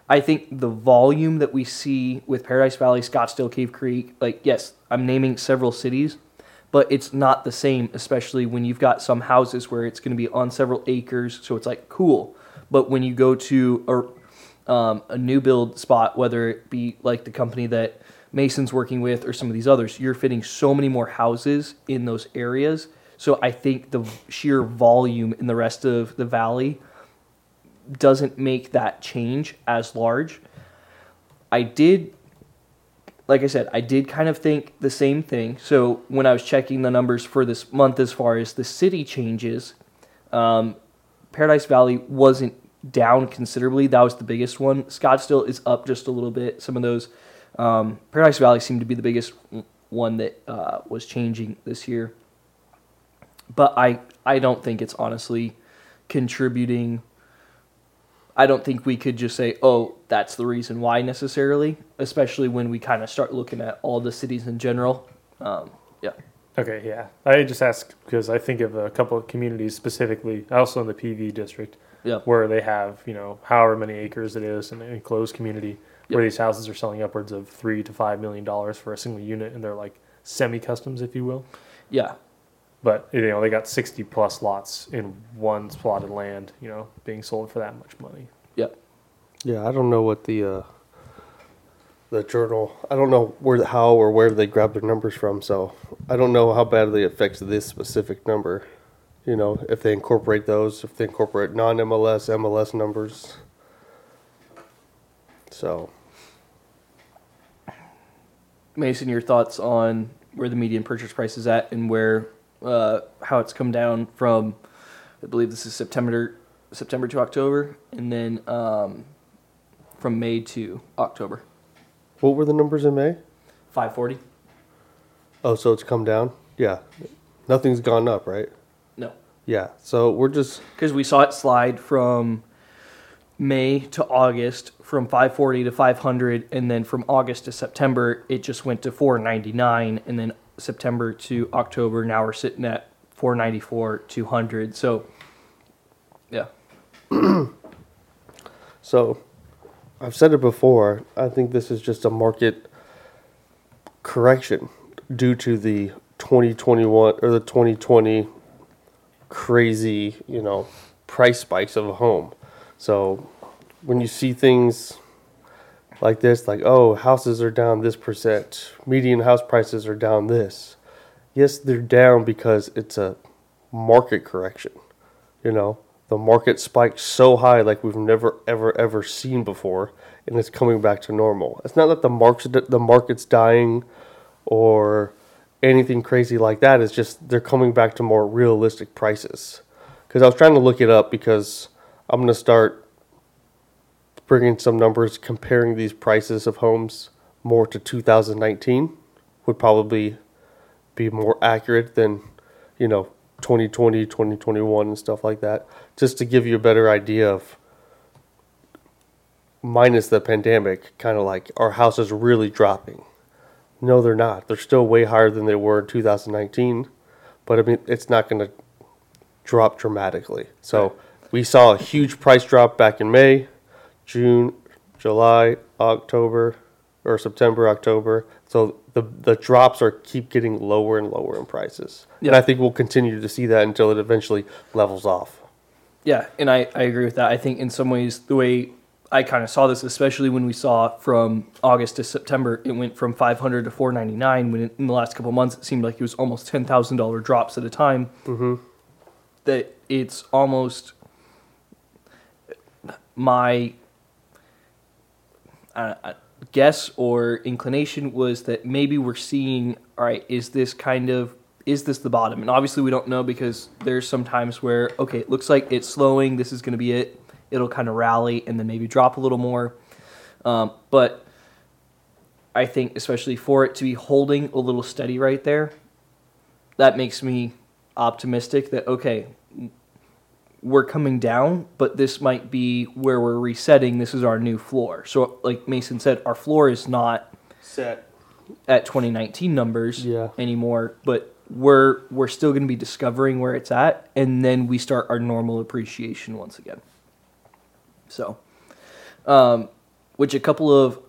I think the volume that we see with Paradise Valley, Scottsdale, Cave Creek, like yes, I'm naming several cities but it's not the same, especially when you've got some houses where it's going to be on several acres. So it's like cool. But when you go to a, um, a new build spot, whether it be like the company that Mason's working with or some of these others, you're fitting so many more houses in those areas. So I think the sheer volume in the rest of the valley doesn't make that change as large. I did like I said, I did kind of think the same thing. So when I was checking the numbers for this month as far as the city changes, um, Paradise Valley wasn't down considerably. That was the biggest one. Scottsdale is up just a little bit. Some of those, um, Paradise Valley seemed to be the biggest one that uh, was changing this year. But I, I don't think it's honestly contributing I don't think we could just say, oh, that's the reason why necessarily, especially when we kind of start looking at all the cities in general. Um, yeah. Okay, yeah. I just ask because I think of a couple of communities specifically, also in the PV district, Yeah. where they have, you know, however many acres it is an enclosed community, where these houses are selling upwards of three to five million dollars for a single unit, and they're like semi customs, if you will. Yeah. But you know, they got sixty plus lots in one plotted land, you know, being sold for that much money. Yep. Yeah, I don't know what the uh, the journal. I don't know where, how, or where they grab their numbers from. So I don't know how badly it affects this specific number. You know, if they incorporate those, if they incorporate non-MLS, MLS numbers. So Mason, your thoughts on where the median purchase price is at and where uh, how it's come down from? I believe this is September September to October, and then um, from May to October. what were the numbers in May? Five forty. Oh, so it's come down. Yeah, nothing's gone up, right? No, Yeah. So we're just because we saw it slide from May to August, from 540 to 500, and then from August to September, it just went to 499, and then September to October, now we're sitting at 494, 200. So, yeah, *clears throat* So, I've said it before. I think this is just a market correction due to the 2021 or the 2020 crazy, you know, price spikes of a home. So, when you see things like this, like, oh, houses are down this percent, median house prices are down this. Yes, they're down because it's a market correction. You know, the market spiked so high like we've never ever ever seen before and it's coming back to normal. It's not that the market the market's dying or anything crazy like that. It's just they're coming back to more realistic prices. Cuz I was trying to look it up because I'm going to start bringing some numbers comparing these prices of homes more to 2019 would probably be more accurate than, you know, 2020, 2021 and stuff like that, just to give you a better idea of minus the pandemic, kind of like our houses really dropping. No, they're not. They're still way higher than they were in 2019, but I mean, it's not going to drop dramatically. So we saw a huge price drop back in May, June, July, October, or September, October. So the the drops are keep getting lower and lower in prices, and I think we'll continue to see that until it eventually levels off. yeah, and I, I agree with that. I think in some ways the way I kind of saw this, especially when we saw from August to September, it went from 500 to 499. When it, in the last couple months, it seemed like it was almost ten thousand dollar drops at a time. Mm-hmm. That it's almost my uh, uh, guess or inclination was that maybe we're seeing. All right, is this kind of is this the bottom? And obviously, we don't know because there's some times where okay, it looks like it's slowing. This is going to be it. It'll kind of rally and then maybe drop a little more. Um, but I think, especially for it to be holding a little steady right there, that makes me optimistic that okay, we're coming down, but this might be where we're resetting. This is our new floor. So, like Mason said, our floor is not Set. at 2019 numbers Yeah. anymore, but we're we're still going to be discovering where it's at, and then we start our normal appreciation once again. So, um, which a couple of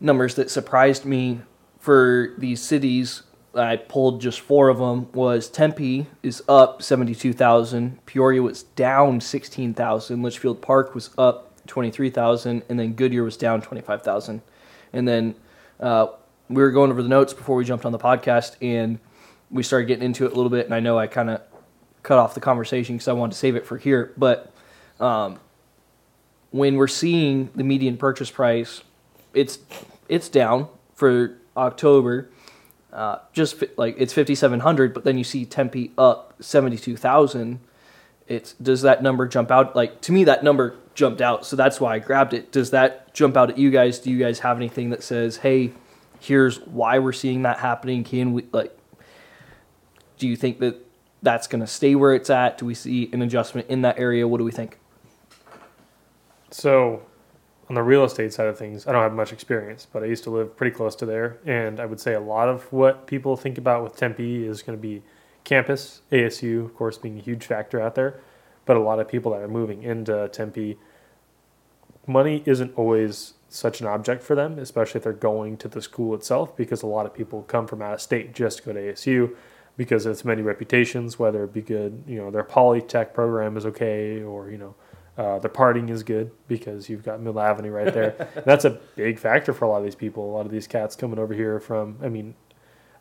numbers that surprised me for these cities. I pulled just four of them. Was Tempe is up seventy two thousand, Peoria was down sixteen thousand, Litchfield Park was up twenty three thousand, and then Goodyear was down twenty five thousand. And then uh, we were going over the notes before we jumped on the podcast, and we started getting into it a little bit. And I know I kind of cut off the conversation because I wanted to save it for here, but um, when we're seeing the median purchase price, it's it's down for October. Uh, just like it's fifty seven hundred, but then you see Tempe up seventy two thousand. It's does that number jump out? Like to me, that number jumped out, so that's why I grabbed it. Does that jump out at you guys? Do you guys have anything that says, "Hey, here's why we're seeing that happening"? Can we like? Do you think that that's going to stay where it's at? Do we see an adjustment in that area? What do we think? So, on the real estate side of things, I don't have much experience, but I used to live pretty close to there, and I would say a lot of what people think about with Tempe is going to be campus, ASU, of course, being a huge factor out there, but a lot of people that are moving into Tempe, money isn't always such an object for them, especially if they're going to the school itself, because a lot of people come from out of state just to go to ASU because of its many reputations, whether it be good, you know, their polytech program is okay, or you know, uh, the parting is good because you've got Mill Avenue right there. *laughs* That's a big factor for a lot of these people. A lot of these cats coming over here from. I mean,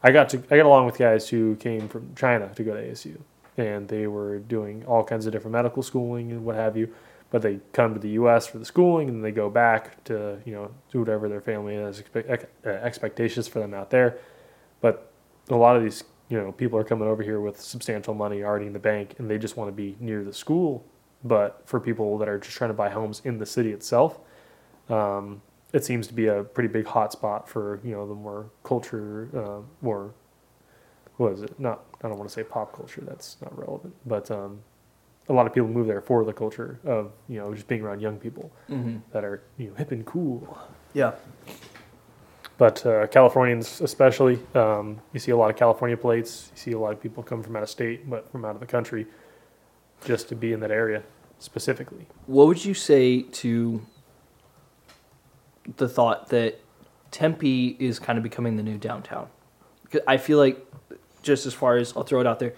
I got to I got along with guys who came from China to go to ASU, and they were doing all kinds of different medical schooling and what have you. But they come to the U.S. for the schooling, and they go back to you know do whatever their family has expe- uh, expectations for them out there. But a lot of these you know people are coming over here with substantial money already in the bank, and they just want to be near the school but for people that are just trying to buy homes in the city itself, um, it seems to be a pretty big hotspot for you know the more culture, uh, more what is it? Not I don't want to say pop culture. That's not relevant, but um, a lot of people move there for the culture of you know just being around young people Mm-hmm. that are you know hip and cool. Yeah. But uh, Californians, especially, um, you see a lot of California plates. You see a lot of people come from out of state, but from out of the country, just to be in that area specifically. What would you say to the thought that Tempe is kind of becoming the new downtown? I feel like, just as far as I'll throw it out there,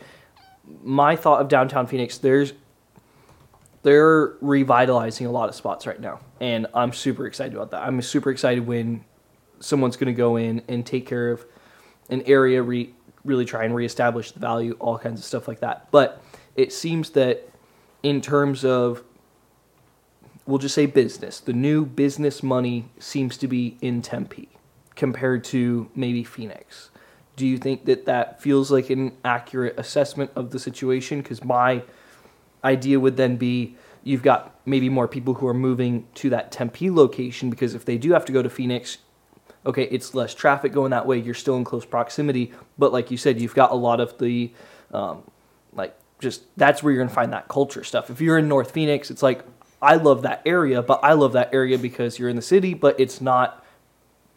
my thought of downtown Phoenix, there's they're revitalizing a lot of spots right now, and I'm super excited about that. I'm super excited when someone's going to go in and take care of an area, re, really try and reestablish the value, all kinds of stuff like that. But it seems that in terms of we'll just say business. The new business money seems to be in Tempe compared to maybe Phoenix. Do you think that that feels like an accurate assessment of the situation? Because my idea would then be you've got maybe more people who are moving to that Tempe location because if they do have to go to Phoenix, okay, it's less traffic going that way. You're still in close proximity, but like you said, you've got a lot of the um, like just that's where you're gonna find that culture stuff. If you're in North Phoenix, it's like I love that area, but I love that area because you're in the city, but it's not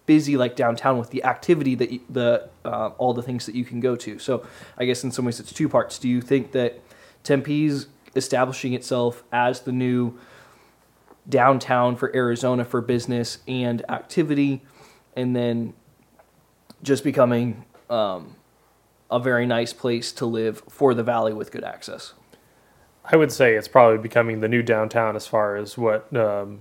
busy like downtown with the activity that you, the uh, all the things that you can go to. So I guess in some ways it's two parts. Do you think that Tempe's establishing itself as the new downtown for Arizona for business and activity, and then just becoming um, a very nice place to live for the valley with good access? I would say it's probably becoming the new downtown as far as what um,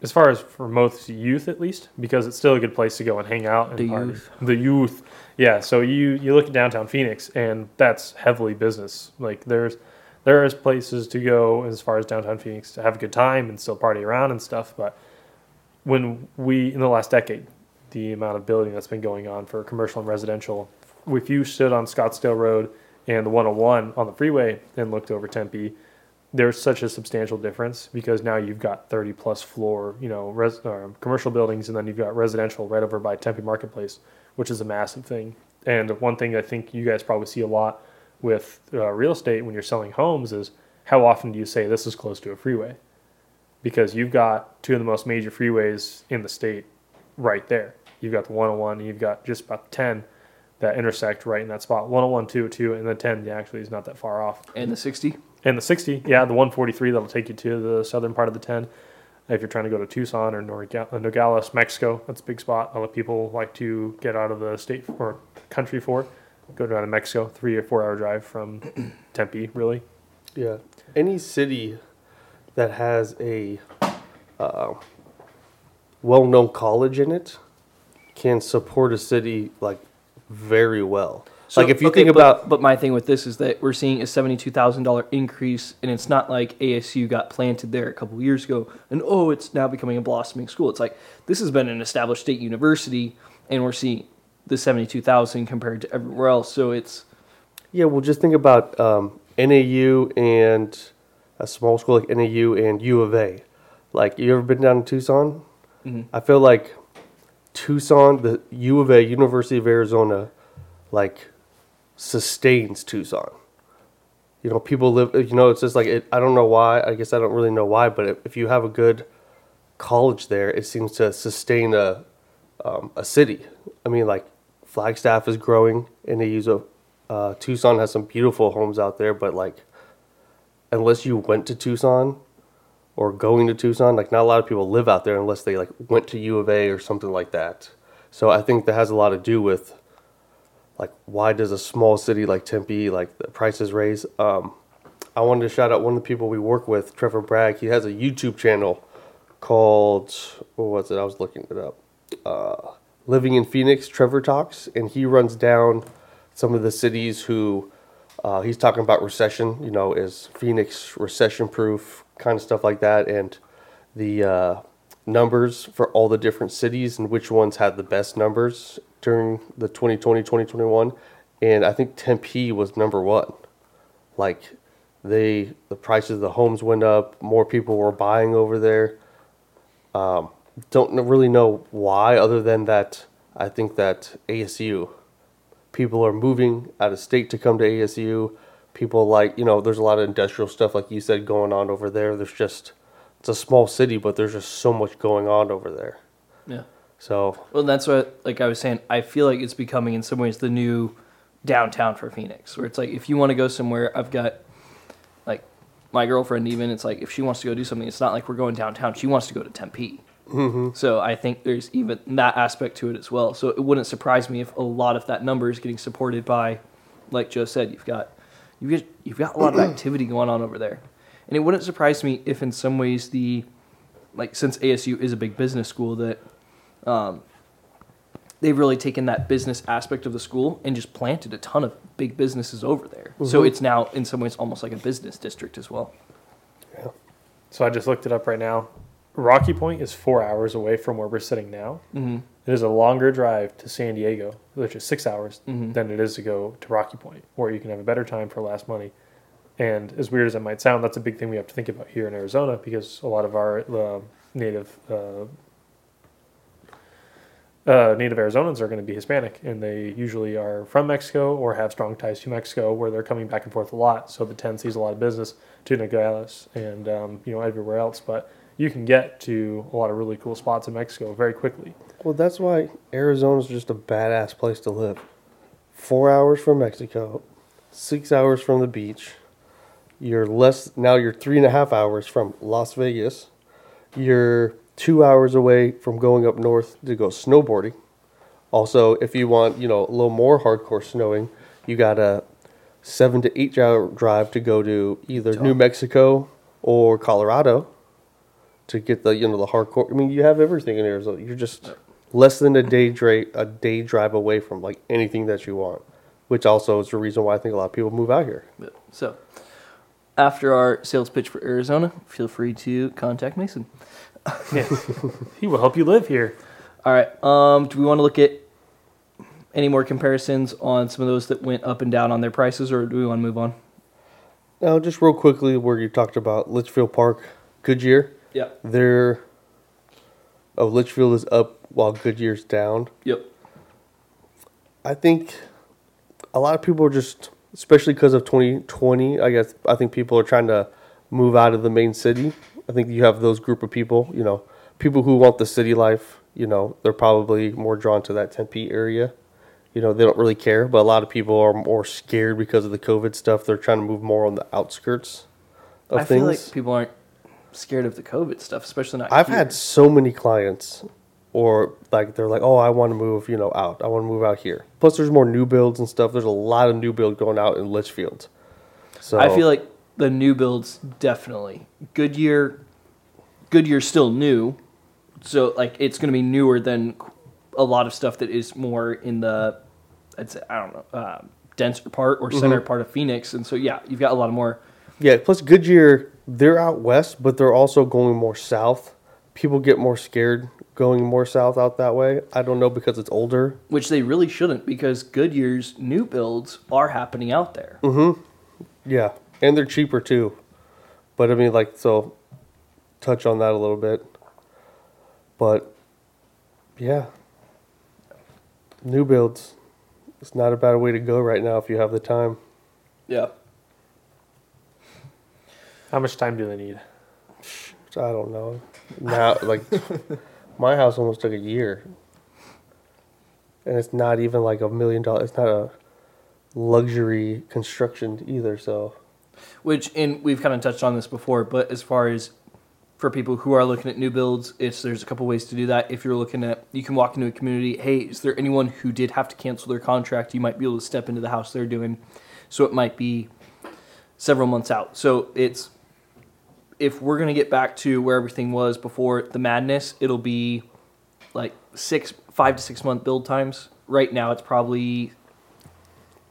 as far as for most youth at least, because it's still a good place to go and hang out. And The party. youth. the youth, yeah. So you you look at downtown Phoenix, and that's heavily business. Like there's there is places to go as far as downtown Phoenix to have a good time and still party around and stuff. But when we in the last decade, the amount of building that's been going on for commercial and residential, if you stood on Scottsdale Road and the 101 on the freeway and looked over Tempe, there's such a substantial difference because now you've got 30 plus floor, you know, res, uh, commercial buildings, and then you've got residential right over by Tempe Marketplace, which is a massive thing. And one thing I think you guys probably see a lot with uh, real estate when you're selling homes is how often do you say this is close to a freeway? Because you've got two of the most major freeways in the state right there. You've got the 101, and you've got just about 10 that intersect right in that spot. 101, 202, and the 10 yeah, actually is not that far off. And the 60? And the 60, yeah, the 143 that'll take you to the southern part of the 10. If you're trying to go to Tucson or Nogales, Mexico, that's a big spot. A lot of people like to get out of the state or country for. Go down to Mexico, three or four hour drive from *clears throat* Tempe, really. Yeah. Any city that has a uh, well known college in it can support a city like very well. like if you okay, think but- about but my thing with this is that we're seeing a seventy-two thousand dollar increase, and it's not like ASU got planted there a couple years ago, and oh, it's now becoming a blossoming school. It's like this has been an established state university, and we're seeing the seventy-two thousand compared to everywhere else. So it's Yeah, well, just think about um, NAU and a small school like NAU and U of A. Like, you ever been down to Tucson? Mhm. I feel like Tucson, the U of A, University of Arizona, like sustains Tucson. You know, people live. You know, it's just like it, I don't know why. I guess I don't really know why, but if, you have a good college there, it seems to sustain a um, a city. I mean, like Flagstaff is growing, and they use a uh, Tucson has some beautiful homes out there, but like unless you went to Tucson or going to Tucson, like not a lot of people live out there unless they like went to U of A or something like that. So I think that has a lot to do with like why does a small city like Tempe like the prices raise? Um, I wanted to shout out one of the people we work with, Trevor Bragg. He has a YouTube channel called what was it? I was looking it up. Uh, Living in Phoenix, Trevor talks, and he runs down some of the cities who uh, he's talking about recession. You know, is Phoenix recession proof? Kind of stuff like that, and the uh, numbers for all the different cities and which ones had the best numbers during the 2020 2021 and i think tempe was number one like they the prices of the homes went up more people were buying over there um, don't really know why other than that i think that asu people are moving out of state to come to asu people like you know there's a lot of industrial stuff like you said going on over there there's just it's a small city but there's just so much going on over there yeah. so Well, that's what, like I was saying, I feel like it's becoming in some ways the new downtown for Phoenix, where it's like if you want to go somewhere, I've got like my girlfriend. Even it's like if she wants to go do something, it's not like we're going downtown. She wants to go to Tempe. Mm-hmm. So I think there's even that aspect to it as well. So it wouldn't surprise me if a lot of that number is getting supported by, like Joe said, you've got you've got, you've got a lot of *clears throat* activity going on over there, and it wouldn't surprise me if in some ways the like since ASU is a big business school that um, they've really taken that business aspect of the school and just planted a ton of big businesses over there. So it's now in some ways almost like a business district as well. yeah So I just looked it up right now. Rocky Point is four hours away from where we're sitting now. Mm-hmm. It is a longer drive to San Diego, which is six hours, Mhm. than it is to go to Rocky Point, where you can have a better time for less money. And as weird as it might sound, that's a big thing we have to think about here in Arizona because a lot of our uh, native uh, uh, native Arizonans are going to be Hispanic, and they usually are from Mexico or have strong ties to Mexico, where they're coming back and forth a lot. So the 10 sees a lot of business to Nogales and um, you know everywhere else. But you can get to a lot of really cool spots in Mexico very quickly. well that's why arizona's just a badass place to live. Four hours from mexico six hours from the beach. You're less now you're three and a half hours from las vegas. You're two hours away from going up north to go snowboarding. Also if you want you know a little more hardcore snowing you got a seven to eight hour drive to go to either new mexico or colorado to get the you know the hardcore. I mean, you have everything in Arizona. You're just less than a day dra- a day drive away from like anything that you want, which also is the reason why I think a lot of people move out here. But- So, after our sales pitch for Arizona, feel free to contact Mason. Yeah. he will help you live here. All right. Um, do we want to look at any more comparisons on some of those that went up and down on their prices, or do we want to move on? Now, just real quickly, where you talked about Litchfield Park, Goodyear, Yeah. their oh Litchfield is up while Goodyear's down. Yep. I think a lot of people are just, especially because of 2020, I guess, I think people are trying to move out of the main city. I think you have those group of people, you know, people who want the city life, you know, they're probably more drawn to that Tempe area. You know, they don't really care, but a lot of people are more scared because of the COVID stuff. They're trying to move more on the outskirts of I things. feel like people aren't scared of the COVID stuff, especially not. I've here. had so many clients, or like they're like, "Oh, I want to move, you know, out. I want to move out here." Plus, there's more new builds and stuff. There's a lot of new build going out in Litchfield. So I feel like the new builds definitely Goodyear. Goodyear's still new, so like it's going to be newer than a lot of stuff that is more in the, I'd say I don't know, uh, denser part or center part of Phoenix, and so yeah, you've got a lot of more. yeah. Plus, Goodyear, they're out west, but they're also going more south. People get more scared going more south out that way. I don't know because it's older. Which they really shouldn't, because Goodyear's new builds are happening out there. Mhm. Yeah, and they're cheaper too. But I mean, like, so touch on that a little bit. But yeah, new builds. It's not a bad way to go right now if you have the time. Yeah. How much time do they need? I don't know. Now, like, *laughs* my house almost took a year, and it's not even like a million dollars. It's not a luxury construction either. So Which, and we've kind of touched on this before, but as far as for people who are looking at new builds, it's there's a couple ways to do that. If you're looking at, you can walk into a community. Hey, is there anyone who did have to cancel their contract? You might be able to step into the house they're doing, so it might be several months out. So it's if we're gonna get back to where everything was before the madness, it'll be like six, five to six month build times. Right now, it's probably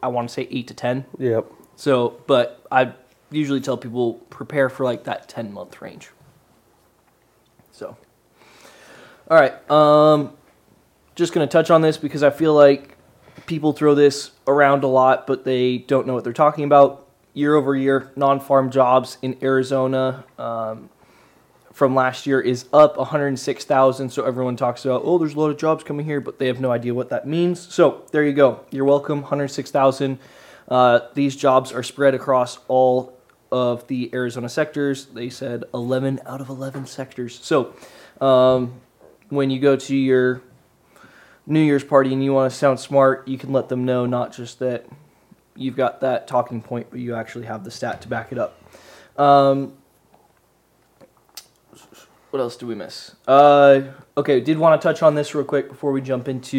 I want to say eight to ten. yep. So, but I usually tell people prepare for like that 10 month range. So, all right. Um, just to touch on this because I feel like people throw this around a lot, but they don't know what they're talking about. Year over year, non farm jobs in Arizona um, from last year is up 106,000. So everyone talks about, oh, there's a lot of jobs coming here, but they have no idea what that means. So there you go. You're welcome. 106,000. Uh, these jobs are spread across all of the Arizona sectors. They said 11 out of 11 sectors. So um, when you go to your New Year's party and you want to sound smart, you can let them know not just that you've got that talking point, but you actually have the stat to back it up. Um, what else do we miss? Uh, okay, did want to touch on this real quick before we jump into